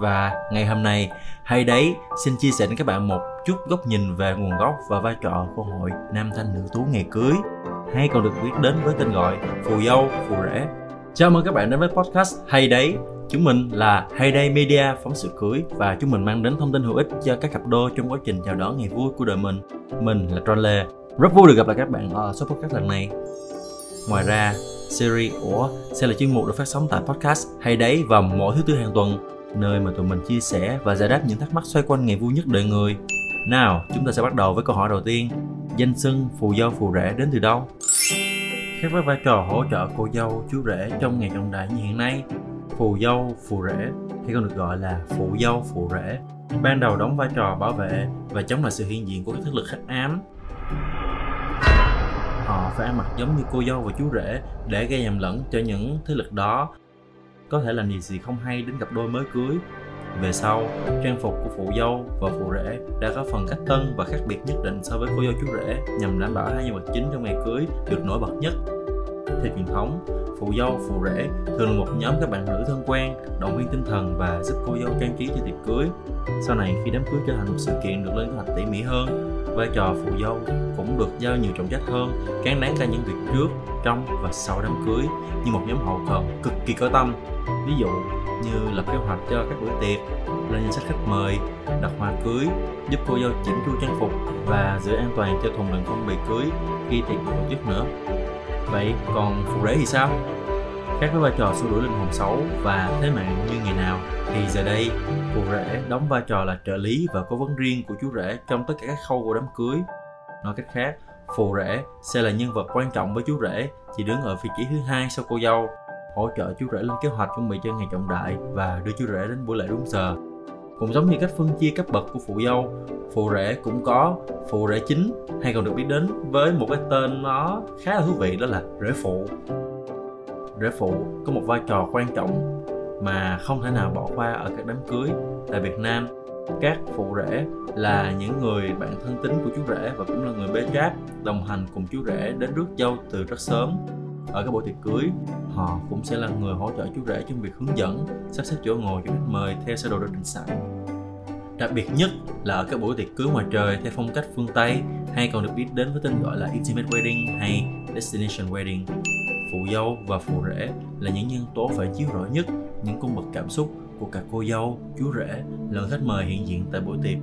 Và ngày hôm nay, hay đấy, xin chia sẻ đến các bạn một chút góc nhìn về nguồn gốc và vai trò của hội Nam Thanh Nữ Tú ngày cưới hay còn được biết đến với tên gọi Phù Dâu, Phù Rể. Chào mừng các bạn đến với podcast Hay đấy, Chúng mình là hay đây Media phóng sự cưới và chúng mình mang đến thông tin hữu ích cho các cặp đôi trong quá trình chào đón ngày vui của đời mình. Mình là Tron Lê. Rất vui được gặp lại các bạn ở số podcast lần này. Ngoài ra, series của sẽ là chuyên mục được phát sóng tại podcast Hay đấy vào mỗi thứ tư hàng tuần, nơi mà tụi mình chia sẻ và giải đáp những thắc mắc xoay quanh ngày vui nhất đời người. Nào, chúng ta sẽ bắt đầu với câu hỏi đầu tiên. Danh xưng phù dâu phù rể đến từ đâu? Khác với vai trò hỗ trợ cô dâu, chú rể trong ngày trọng đại như hiện nay, phù dâu, phù rể hay còn được gọi là phụ dâu, phụ rể ban đầu đóng vai trò bảo vệ và chống lại sự hiện diện của các thế lực hắc ám họ phải ăn mặc giống như cô dâu và chú rể để gây nhầm lẫn cho những thế lực đó có thể làm gì gì không hay đến cặp đôi mới cưới. Về sau, trang phục của phụ dâu và phụ rể đã có phần cách tân và khác biệt nhất định so với cô dâu chú rể, nhằm đảm bảo hai nhân vật chính trong ngày cưới được nổi bật nhất. Theo truyền thống, phụ dâu, phụ rể thường là một nhóm các bạn nữ thân quen, động viên tinh thần và giúp cô dâu trang trí cho tiệc cưới. Sau này, khi đám cưới trở thành một sự kiện được lên kế hoạch tỉ mỉ hơn, vai trò phụ dâu cũng được giao nhiều trọng trách hơn, cán đáng cả những việc trước trong và sau đám cưới như một nhóm hậu cần cực kỳ có tâm. Ví dụ như lập kế hoạch cho các bữa tiệc, lên danh sách khách mời, đặt hoa cưới, giúp cô dâu chỉnh chu trang phục và giữ an toàn cho thùng đựng phong bì cưới khi tiệc được tổ chức nữa. Vậy còn phụ rể thì sao? Khác với vai trò xua đuổi linh hồn xấu và thế mạng như ngày nào, thì giờ đây, phụ rể đóng vai trò là trợ lý và cố vấn riêng của chú rể trong tất cả các khâu của đám cưới. Nói cách khác phù rể sẽ là nhân vật quan trọng với chú rể. Chỉ đứng ở vị trí thứ hai sau cô dâu, hỗ trợ chú rể lên kế hoạch chuẩn bị cho ngày trọng đại và đưa chú rể đến buổi lễ đúng giờ. Cũng giống như cách phân chia cấp bậc của phụ dâu, phụ rể cũng có phụ rể chính. Hay còn được biết đến với một cái tên nó khá là thú vị, đó là rể phụ. Rể phụ có một vai trò quan trọng mà không thể nào bỏ qua ở các đám cưới tại Việt Nam các phụ rể là những người bạn thân tín của chú rể và cũng là người bế tráp đồng hành cùng chú rể đến rước dâu từ rất sớm ở các buổi tiệc cưới, họ cũng sẽ là người hỗ trợ chú rể trong việc hướng dẫn, sắp xếp chỗ ngồi cho khách mời theo sơ đồ đã định sẵn đặc biệt nhất là ở các buổi tiệc cưới ngoài trời theo phong cách phương Tây, hay còn được biết đến với tên gọi là Intimate Wedding hay Destination Wedding. Phụ dâu và phụ rể là những nhân tố phải chiếu rõ nhất, những cung bậc cảm xúc của cả cô dâu, chú rể lẫn khách mời hiện diện tại buổi tiệc.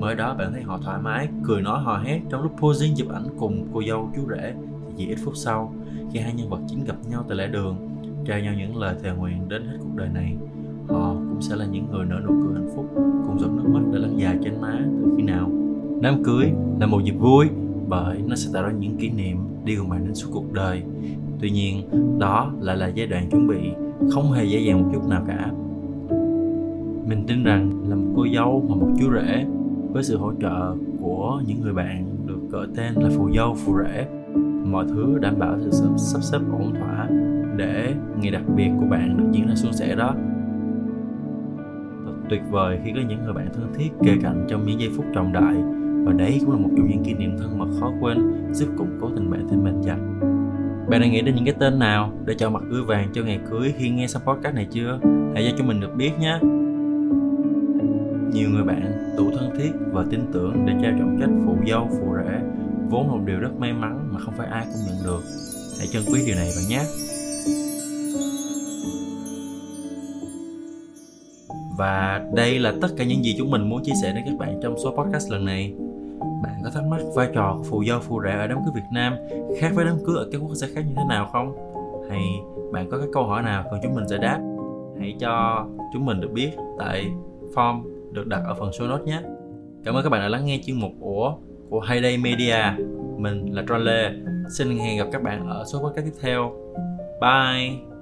Mới đó bạn thấy họ thoải mái, cười nói hò hét. Trong lúc posing chụp ảnh cùng cô dâu, chú rể thì chỉ ít phút sau khi hai nhân vật chính gặp nhau tại lễ đường trao nhau những lời thề nguyện đến hết cuộc đời này họ cũng sẽ là những người nở nụ cười hạnh phúc cùng giọt nước mắt đã lăn dài trên má từ khi nào. Đám cưới là một dịp vui bởi nó sẽ tạo ra những kỷ niệm đi cùng bạn đến suốt cuộc đời. Tuy nhiên đó lại là giai đoạn chuẩn bị không hề dễ dàng một chút nào cả mình tin rằng là một cô dâu hoặc một chú rể với sự hỗ trợ của những người bạn được gọi tên là phù dâu, phù rể, mọi thứ đảm bảo sự sắp xếp ổn thỏa để ngày đặc biệt của bạn được diễn ra suôn sẻ đó Thật tuyệt vời khi có những người bạn thân thiết kề cạnh trong những giây phút trọng đại và đấy cũng là một trong những kỷ niệm thân mật khó quên giúp củng cố tình bạn thêm bền chặt bạn đã nghĩ đến những cái tên nào để chọn mặt cưới vàng cho ngày cưới khi nghe xong podcast này chưa? Hãy cho chúng mình được biết nhé. Nhiều người bạn đủ thân thiết và tin tưởng để trao trọng trách phụ dâu, phụ rể, vốn là một điều rất may mắn mà không phải ai cũng nhận được hãy trân quý điều này bạn nhé và đây là tất cả những gì chúng mình muốn chia sẻ đến các bạn trong số podcast lần này bạn có thắc mắc vai trò của phù dâu phù rể ở đám cưới Việt Nam khác với đám cưới ở các quốc gia khác như thế nào không? Hay bạn có cái câu hỏi nào cần chúng mình giải đáp? Hãy cho chúng mình được biết tại form được đặt ở phần show notes nhé. Cảm ơn các bạn đã lắng nghe chương mục của của Hayday Media. Mình là Tron Lê. Xin hẹn gặp các bạn ở số podcast tiếp theo. Bye!